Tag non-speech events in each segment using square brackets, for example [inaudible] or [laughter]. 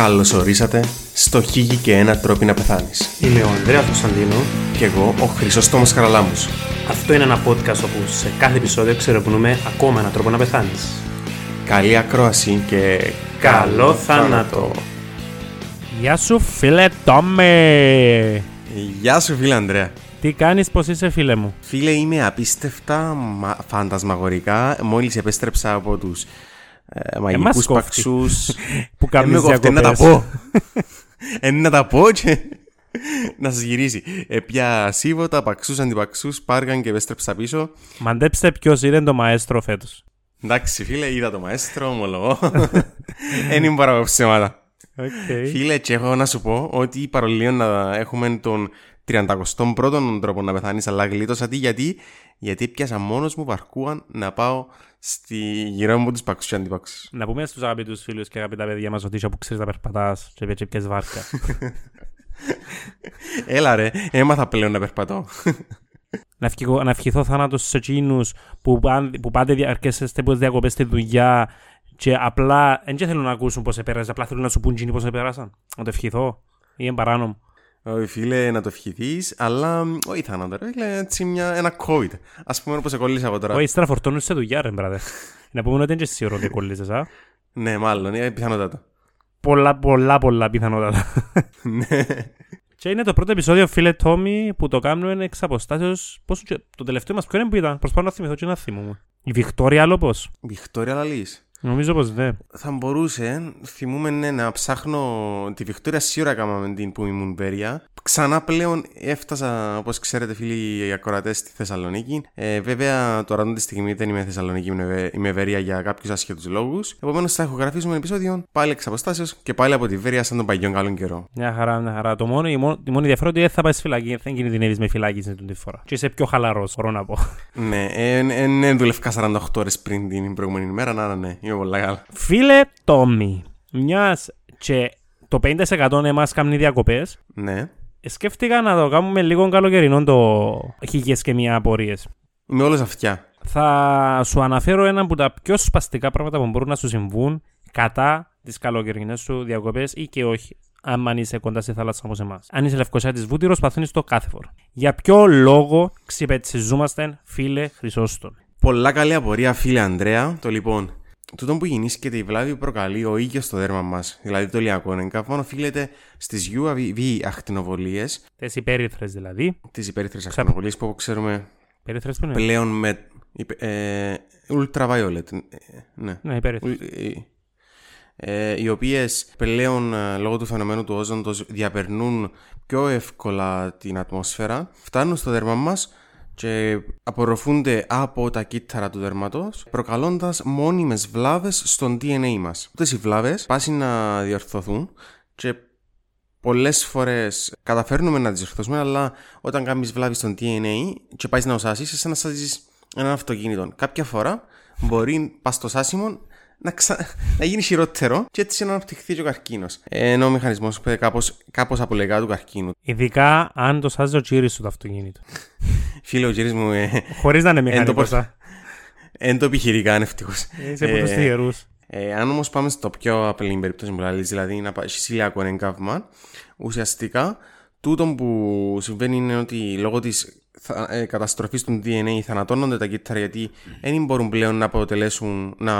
Καλώς ορίσατε στο Χίγη και ένα τρόπο να πεθάνεις. Είμαι ο Ανδρέας Κωνσταντίνο. Και εγώ ο Χρυσόστομος Χαραλάμους. Αυτό είναι ένα podcast όπου σε κάθε επεισόδιο ξερευνούμε ακόμα έναν τρόπο να πεθάνεις. Καλή ακρόαση και Καλό θάνατο. Γεια σου φίλε Τόμι! Γεια σου φίλε Ανδρέα. Τι κάνεις, πώς είσαι φίλε μου; Φίλε είμαι απίστευτα μα- φαντασμαγορικά μόλις επέστρεψα από τους ε, μαγικούς κόφτει. παξούς. [laughs] Που Ε, με κάνεις κόφτει, να τα διακοπές. πω. [laughs] Ε, να τα πω και [laughs] να σας γυρίσει. Ε, πια σίβοτα, παξούς, αντιπαξούς, πάργαν και επέστρεψα πίσω. Μαντέψτε ποιος είναι το μαέστρο φέτος. Εντάξει φίλε, είδα το μαέστρο, ομολογώ. Δεν είναι παραγωγή ψέματα. Φίλε, και έχω να σου πω ότι παρολίγο να έχουμε τον 31ο τρόπο να πεθάνεις, αλλά γλίτωσα τι, γιατί, γιατί πιάσα μόνος μου παρκούαν να πάω στη γύρω μου τους παξούς και αντιπαξούς. Να πούμε στους αγαπητούς φίλους και αγαπητά παιδιά μας ότι είσαι που ξέρεις να περπατάς και έτσι πιες βάρκα. [laughs] Έλα ρε, έμαθα πλέον να περπατώ. να, ευχηθώ, να ευχηθώ θάνατος σε εκείνους που, πάν- που πάτε διαρκέσαστε πως διακοπές στη δουλειά και απλά δεν και θέλουν να ακούσουν πώς επέρασες, απλά θέλουν να σου πούν εκείνοι πώς επέρασαν. Να το ευχηθώ. Ή είναι παράνομο. Όχι φίλε, να το ευχηθείς, αλλά μ, όχι θάνατο ρε, φίλε, έτσι μια, ένα COVID. Ας πούμε όπως εκολλήσα εγώ τώρα. Όχι, ύστερα φορτώνουν σε δουλειά ρε μπράδε. Να πούμε ότι δεν είναι και σίγουρο ότι κολλήσεις, α. Ναι, μάλλον, είναι πιθανότατο. Πολλά, πολλά, πολλά πιθανότατα. [laughs] Ναι. Και είναι το πρώτο επεισόδιο, φίλε Τόμι, που το κάνουμε εξ αποστάσεως. Πόσο και... Το τελευταίο μας ποιο είναι που ήταν; Προσπαθώ να θυμηθώ και να θυμούμαι. Η Βικτόρια Λόπος. Βικτόρια Λαλής. Νομίζω πως ναι. Θα μπορούσε, θυμούμε ναι, να ψάχνω τη Βικτόρια σίγουρα κάναμε την που ήμουν πέρια. Ξανά πλέον έφτασα, όπως ξέρετε φίλοι οι ακροατές, στη Θεσσαλονίκη. Ε, βέβαια τώρα τη στιγμή δεν είμαι Θεσσαλονίκη, είμαι, Βε- είμαι Βέρεια για κάποιους άσχετους λόγους. Επομένως θα ηχογραφήσουμε επεισόδιο πάλι εξ αποστάσεως και πάλι από τη Βέρεια σαν τον παγιόν καλόν καιρό. Μια χαρά, μια χαρά. Το μόνο, η, μόνη, η μόνη διαφορά είναι ότι δεν θα πάει στη φυλακή. Δεν κινδυνεύεις με φυλάκιση την φορά. Και είσαι πιο χαλαρός, μπορώ να πω. ναι, ε, ε, ναι, δουλεύκα 48 ώρες πριν την προηγούμενη ημέρα, άρα ναι, είμαι πολύ καλά. φίλε Τόμι, μιας και το 50% εμάς κάνουν διακοπές, Ναι, σκέφτηκα να το κάνουμε λίγο καλοκαιρινό το χίγες και μια απορίες. είμαι όλος αυτιά. Θα σου αναφέρω ένα από τα πιο σπαστικά πράγματα που μπορούν να σου συμβούν κατά τις καλοκαιρινές σου διακοπές ή και όχι. Αν είσαι κοντά στη θάλασσα όπως εμάς. Αν είσαι λευκοσιά τη Βούτυρος, παθαίνεις το κάθε φορά. Για ποιο λόγο ξυπετσιζόμαστε, φίλε Χρυσόστομ; Πολλά καλή απορία, φίλε Ανδρέα. Το λοιπόν, τούτο που γεννήσκεται η βλάβη που προκαλεί ο ήλιο στο δέρμα μας, δηλαδή το ηλιακό εγκάβμα, οφείλεται στις UV ακτινοβολίε, Τις υπέρυθρες δηλαδή. τις υπέρυθρες ακτινοβολίε που όπως ξέρουμε Υπέρυθρες που είναι; πλέον με. υπε- Ε, ultraviolet. ε, ναι. Ναι, υπέρυθρες. Ε, ε, οι οποίες πλέον ε, λόγω του φαινομένου του όζοντος διαπερνούν πιο εύκολα την ατμόσφαιρα, φτάνουν στο δέρμα μας και απορροφούνται από τα κύτταρα του δέρματος, προκαλώντας μόνιμες βλάβες στον DNA μας. Αυτές οι βλάβες πάσουν να διορθωθούν και πολλές φορές καταφέρνουμε να τις διορθώσουμε, αλλά όταν κάνεις βλάβη στον DNA και πάεις να οσάσεις, σαν να σάζεις έναν αυτοκίνητο. Κάποια φορά μπορεί πας στο σάσιμο να, ξα... να γίνει χειρότερο και έτσι να αναπτυχθεί και ο καρκίνος. Ενώ ο μηχανισμός κάπω κάπως απολεγά του καρκίνου. Ειδικά αν το σάζει ο τσίρι σου το αυτοκίνητο. [laughs] Φίλε, ο κύριος μου ε, Χωρίς να είναι Εν το μηχανικός. πως- εν το επιχειρεί καν ευτυχώς. Είσαι από τους τυχερού. Ε, αν όμως πάμε στο πιο απλή περίπτωση που λέει, δηλαδή να πάει σε ηλιακό εγκάβμα, ουσιαστικά τούτο που συμβαίνει είναι ότι λόγω της ε, καταστροφής του DNA θανατώνονται τα κύτταρα γιατί δεν μπορούν πλέον να αποτελέσουν, να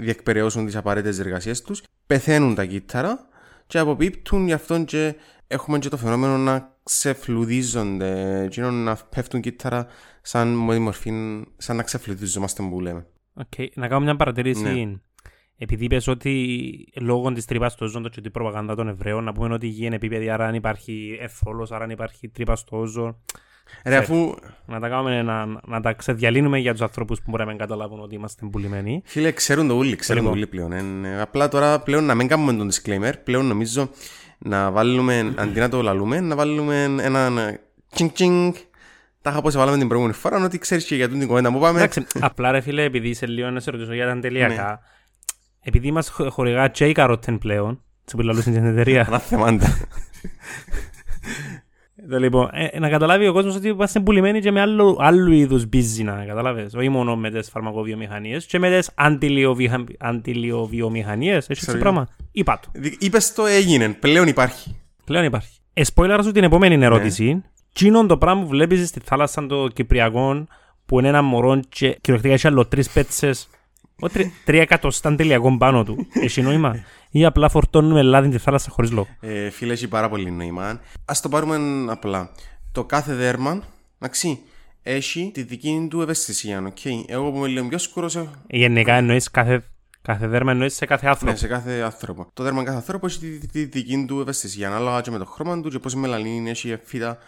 διεκπεραιώσουν τις απαραίτητες εργασίες τους. Πεθαίνουν τα κύτταρα και αποπίπτουν, γι' αυτό και έχουμε και το φαινόμενο να ξεφλουδίζονται, εκείνο να πέφτουν κύτταρα σαν με τη μορφή, σαν να ξεφλουδίζομαστε που λέμε. Οκ, Να κάνω μια παρατήρηση. Ναι. Επειδή είπες ότι λόγω της τρύπας στο όζον και την προπαγάνδα των Εβραίων, να πούμε ότι η γη είναι επίπεδη, άρα αν υπάρχει εθόλος, άρα αν υπάρχει τρύπα στο όζον. Ρε, αφού Να τα, κάνουμε, να, να τα ξεδιαλύνουμε για τους ανθρώπους που μπορεί να μην καταλάβουν ότι είμαστε πουλημένοι. Φίλε, ξέρουν το ούλοι, ξέρουν το Λοιπόν. ούλοι πλέον. Ε, ε, απλά τώρα πλέον να μην κάνουμε τον disclaimer, πλέον νομίζω να βάλουμε, αντί να το λαλούμε, να βάλουμε έναν ε, τσινγκ τσινγκ. Τα είχα πω σε βάλαμε την προηγούμενη φορά, ότι ξέρεις και για την κουβέντα που πάμε. Εντάξει, απλά ρε φίλε, επειδή είσαι λίγο να σε ρωτήσω για τα αντελειακά, Ναι. επειδή μας χορηγά και η καρότεν πλέον, τι που λαλούσαν στην εταιρεία, Ένα θεμάντα. Το [laughs] λοιπόν, ε, να καταλάβει ο κόσμος ότι είμαστε πουλημένοι και με άλλο, άλλου είδους μπίζινα, καταλάβες. Όχι μόνο με τις φαρμακοβιομηχανίες και με τις αντιλιοβιχα- αντιλιοβιομηχανίες. Έχεις έτσι Ξέρω. πράγμα; Είπα το. Δι- Είπες το έγινε, πλέον υπάρχει. Πλέον υπάρχει. Ε, spoiler σου την επόμενη ερώτηση. Τσίνον το πράγμα που βλέπεις στη θάλασσα των Κυπριακών που είναι ένα μωρό και κυριολεκτικά έχει άλλο τρεις πέτσες όχι τρι- τρία εκατοστά τελειακών πάνω του. Έχει νόημα; [laughs] Ή απλά φορτώνουμε λάδι τη θάλασσα χωρίς λόγο; Ε, φίλε, έχει πάρα πολύ νόημα. Α το πάρουμε απλά. Το κάθε δέρμα, εντάξει, έχει τη δική του ευαισθησία. Okay. Εγώ που είμαι λίγο πιο σκούρο, Γενικά εννοείς κάθε, κάθε δέρμα εννοείς σε κάθε άνθρωπο; ναι, σε κάθε άνθρωπο. Το δέρμα κάθε άνθρωπο έχει τη, τη, τη δική του ευαισθησία. Ανάλογα και με το χρώμα του και πόση μελανίνη έχει, φύτα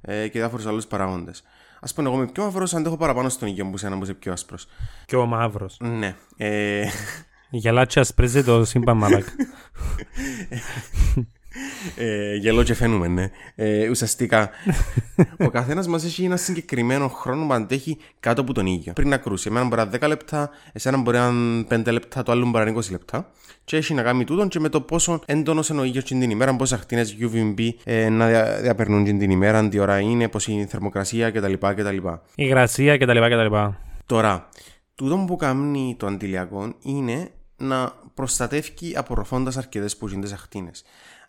ε, και διάφορους άλλους παράγοντες. Α πούμε, εγώ είμαι πιο μαύρο, αντέχω παραπάνω στον ήλιο που σένα που είσαι πιο άσπρος. Και ο μαύρος. Ναι. Ε, Η γελάτσι ασπρίζει το σύμπαν μαλάκα. [laughs] ε, γελώ και φαίνουμε, ναι. Ε, ουσιαστικά, ο καθένας μας έχει ένα συγκεκριμένο χρόνο που αντέχει κάτω από τον ήλιο. Πριν να κρούσει. Εμένα μπορεί να είναι 10 λεπτά, εσένα μπορεί να είναι 5 λεπτά, το άλλο μπορεί να είναι 20 λεπτά. Και έχει να κάνει τούτον και με το πόσο έντονος είναι ο ήλιος την ημέρα, πόσε ακτίνε UVB ε, να δια, διαπερνούν την ημέρα, τι ώρα είναι, πώς είναι η θερμοκρασία κτλ. κτλ. Η γρασία κτλ. κτλ. Τώρα, τούτο που κάνει το αντιλιακό είναι να προστατεύει απορροφώντας αρκετές που γίνονται ακτίνε.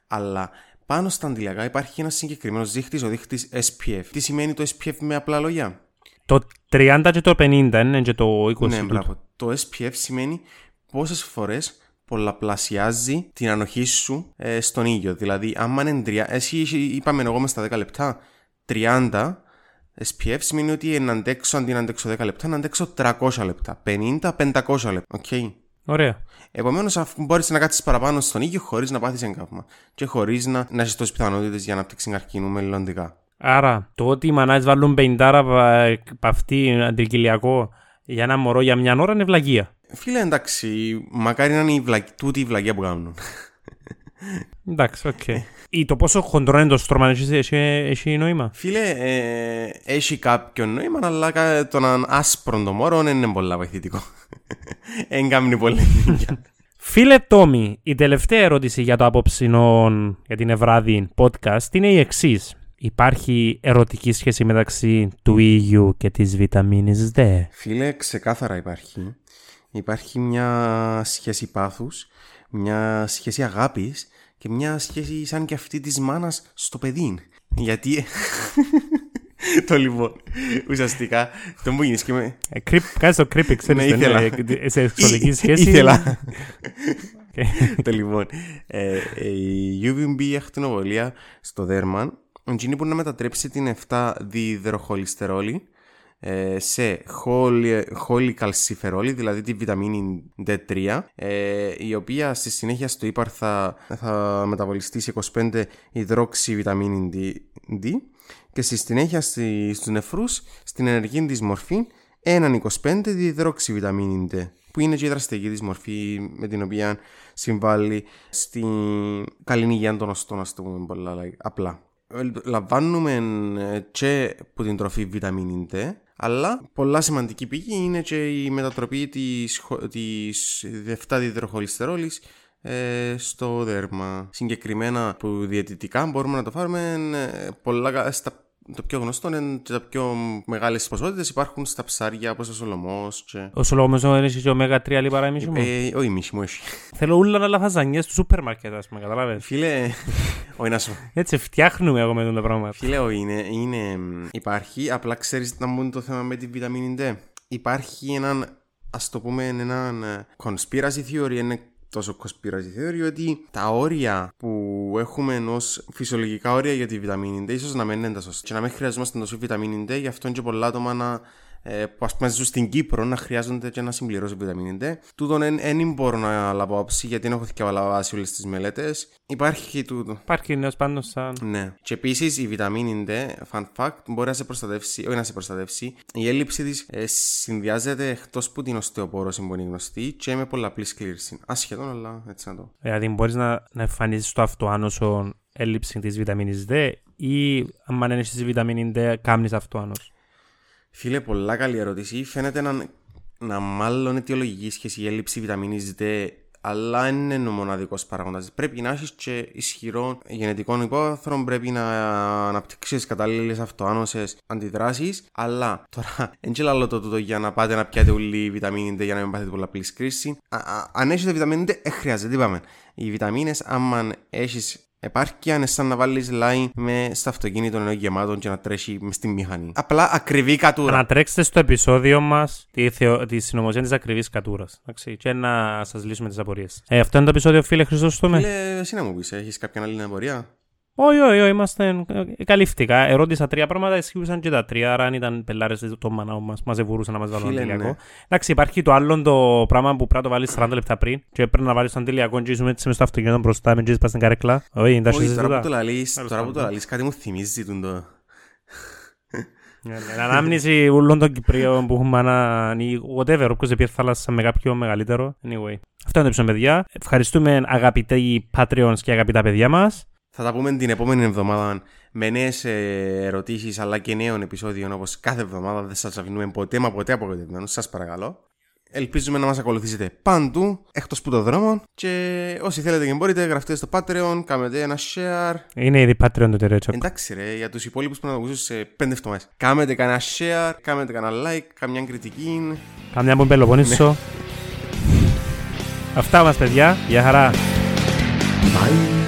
Αλλά πάνω στα αντιλιακά υπάρχει ένας συγκεκριμένος δείχτης, ο δείχτης SPF. Τι σημαίνει το SPF με απλά λόγια; Το 30 και το 50 είναι και το 20. Ναι, τούτο. μπράβο. Το SPF σημαίνει πόσες φορές πολλαπλασιάζει την ανοχή σου ε, στον ήλιο. Δηλαδή, άμα είναι τρία, εσύ είπαμε εγώ μες στα 10 λεπτά 30 SPF σημαίνει ότι να αντέξω αντί να αντέξω 10 λεπτά, να αντέξω 300 λεπτά. 50, 500 λεπτά. Οκ. Ωραία. Επομένως, μπορείς να κάτσεις παραπάνω στον ήλιο χωρίς να πάθεις έγκαυμα και χωρίς να, να έχει τόσες πιθανότητες για ανάπτυξη καρκίνου μελλοντικά. Άρα, το ότι οι μανάδες βάλουν 50 από αυτή αντηλιακό για ένα μωρό για μια ώρα είναι βλακεία. Φίλε, εντάξει, μακάρι να είναι η βλα... τούτη η βλακεία που κάνουν. Εντάξει, οκ. Ή το πόσο χοντρό είναι το στρώμα έχει, έχει, έχει νόημα; Φίλε, ε, έχει κάποιο νόημα, αλλά κα- το να είναι άσπρο το μωρό δεν είναι πολύ βοηθητικό. [laughs] Δεν κάνει πολύ δουλειά. Φίλε Τόμι, η τελευταία ερώτηση για το αποψινό για την Ευράδη podcast είναι η εξής. Υπάρχει ερωτική σχέση μεταξύ του ήλιου και της βιταμίνης D; Φίλε, ξεκάθαρα υπάρχει. Υπάρχει μια σχέση πάθους, μια σχέση αγάπης και μια σχέση σαν και αυτή της μάνας στο παιδί. Γιατί... [laughs] το λοιπόν, ουσιαστικά, το που γίνεις και με... Ε, creep, κάνεις το creepy, ξέρεις, Ναι, δεν ήθελα. είναι, ε, σε σεξουαλική Ή- σχέση. Ήθελα. Οκ. [laughs] το λοιπόν, ε, ε, η UVB ακτινοβολία στο δέρμα είναι που να μετατρέψει την 7 δεϋδροχοληστερόλη ε, σε χόλι, χολικαλσιφερόλη, δηλαδή τη βιταμίνη D3, ε, η οποία στη συνέχεια στο ύπαρ θα, θα μεταβολιστεί σε 25 υδρόξι βιταμίνη D, D και στη συνέχεια στη, στους νεφρούς στην ενεργή της μορφή έναν 25 διυδρόξι βιταμίνη D που είναι και η δραστική της μορφή με την οποία συμβάλλει στην καλή υγεία των οστών, ας το πούμε πολλά like, απλά. Ε, Λαμβάνουμε ε, και από την τροφή βιταμίνη D, αλλά πολλά σημαντική πηγή είναι και η μετατροπή της, χο- της 7 διυδροχολυστερόλης ε, στο δέρμα. Συγκεκριμένα που διαιτητικά μπορούμε να το πάρουμε ε, πολλά, κα- στα, το πιο γνωστό είναι και τα πιο μεγάλες ποσότητες υπάρχουν στα ψάρια όπως ο Σολομός και... Ο Σολόμος έχει και ωμέγα 3 λιπαρά εμείς μου. Ε, όχι μίση μου έχει. Θέλω όλα να λαφαζανιές του σούπερ μάρκετ, ας πούμε, καταλάβες. Φίλε, όχι να σου Έτσι φτιάχνουμε εγώ με τον το πράγμα. Φίλε, όχι, είναι, είναι, μ, υπάρχει, απλά ξέρεις να μπουν το θέμα με τη βιταμίνη D. Υπάρχει έναν, ας το πούμε, έναν ε, conspiracy theory, είναι τόσο conspiracy theory ότι τα όρια που έχουμε ενός φυσιολογικά όρια για τη βιταμίνη D ίσως να μην είναι τα σωστά. Και να μην χρειαζόμαστε τόσο βιταμίνη D, γι' αυτό είναι και πολλά άτομα να ε, που ας πούμε ζουν στην Κύπρο να χρειάζονται και να συμπληρώσουν βιταμίνη D. Τούτον δεν μπορώ να λάβω άποψη γιατί δεν έχω διαβάσει όλες τις μελέτες. Υπάρχει τούτο. Υπάρχει νέος πάνω σαν... Ναι. Και επίσης η βιταμίνη D, fun fact, μπορεί να σε προστατεύσει, όχι να σε προστατεύσει. Η έλλειψη της ε, συνδυάζεται εκτός που την οστεοπόρωση που είναι γνωστή και με πολλαπλή σκλήρωση. Ασχεδόν, αλλά έτσι να το. Δηλαδή μπορείς να, να εμφανίσεις το αυτοάνωσο έλλειψη της βιταμίνης D ή αν δεν έχεις τη βιταμίνη D κάνεις αυτοάνωσο. Φίλε, πολλά καλή ερώτηση. Φαίνεται να, να μάλλον αιτιολογική σχέση η έλλειψη βιταμίνης D αλλά δεν είναι ο μοναδικός παράγοντας. Πρέπει να έχεις και ισχυρό γενετικό υπόθρο, πρέπει να αναπτύξεις κατάλληλες αυτοάνωσες αντιδράσεις. Αλλά τώρα, δεν άλλο το τούτο για να πάτε να πιάτε όλη η βιταμίνη D για να μην πάθετε πολλαπλή κρίση. Αν έχετε βιταμίνη D, ε, χρειάζεται. Είπαμε. Οι βιταμίνες, άμα έχεις επάρκεια είναι σαν να βάλεις line με στο αυτοκίνητο ενώ γεμάτο και να τρέχει μες στη μηχανή. Απλά ακριβή κατούρα. Να τρέξετε στο επεισόδιο μας τη, θεω... τη συνωμοσία της ακριβής κατούρας. Και να σας λύσουμε τις απορίες. Ε, αυτό είναι το επεισόδιο, φίλε Χρυσόστομε; Φίλε, εσύ να μου πεις, έχεις κάποια άλλη απορία; Όχι, όχι, όχι, είμαστε. Καλύφθηκα. Ερώτησα τρία πράγματα, ισχύουσαν και τα τρία. Άρα αν ήταν πελάρες το μανά μας, μαζευουρούσε να μας βάλουν αντιλιακό. Ναι. Εντάξει, υπάρχει το άλλο το πράγμα που πρέπει να το βάλεις 40 λεπτά πριν. Και πρέπει να βάλεις το αντιλιακό και είσαι έτσι με στο αυτοκίνητο μπροστά, με τζι στην καρέκλα. Όχι, εντάξει, τώρα που το λαλείς, τώρα που το λαλείς, κάτι μου θυμίζει τον το. Ναι, ναι, ανάμνηση όλων των Κυπρίων που έχουμε ένα ή whatever, όποιος επήρ θάλασσα με κάποιο μεγαλύτερο. Anyway. Αυτό είναι το επεισόδιο, παιδιά. Ευχαριστούμε αγαπητοί Patreons και αγαπητά παιδιά μας. Θα τα πούμε την επόμενη εβδομάδα με νέες ερωτήσεις αλλά και νέων επεισόδιων όπως κάθε εβδομάδα. Δεν σας αφήνουμε ποτέ μα ποτέ απογοητευμένους. Σας παρακαλώ. Ελπίζουμε να μας ακολουθήσετε παντού εκτός που το δρόμο. Και όσοι θέλετε και μπορείτε, γραφτείτε στο Patreon, κάνετε ένα share. Είναι ήδη Patreon το τερέτσο. Εντάξει, ρε, για τους υπόλοιπους που να το ακούσουν σε πέντε εβδομάδες. Κάνετε κανένα share, κάνετε κανένα like, καμιά κριτική. Καμιά που μπελοπονήσω. Ναι. Αυτά μας, παιδιά. Γεια χαρά. Bye.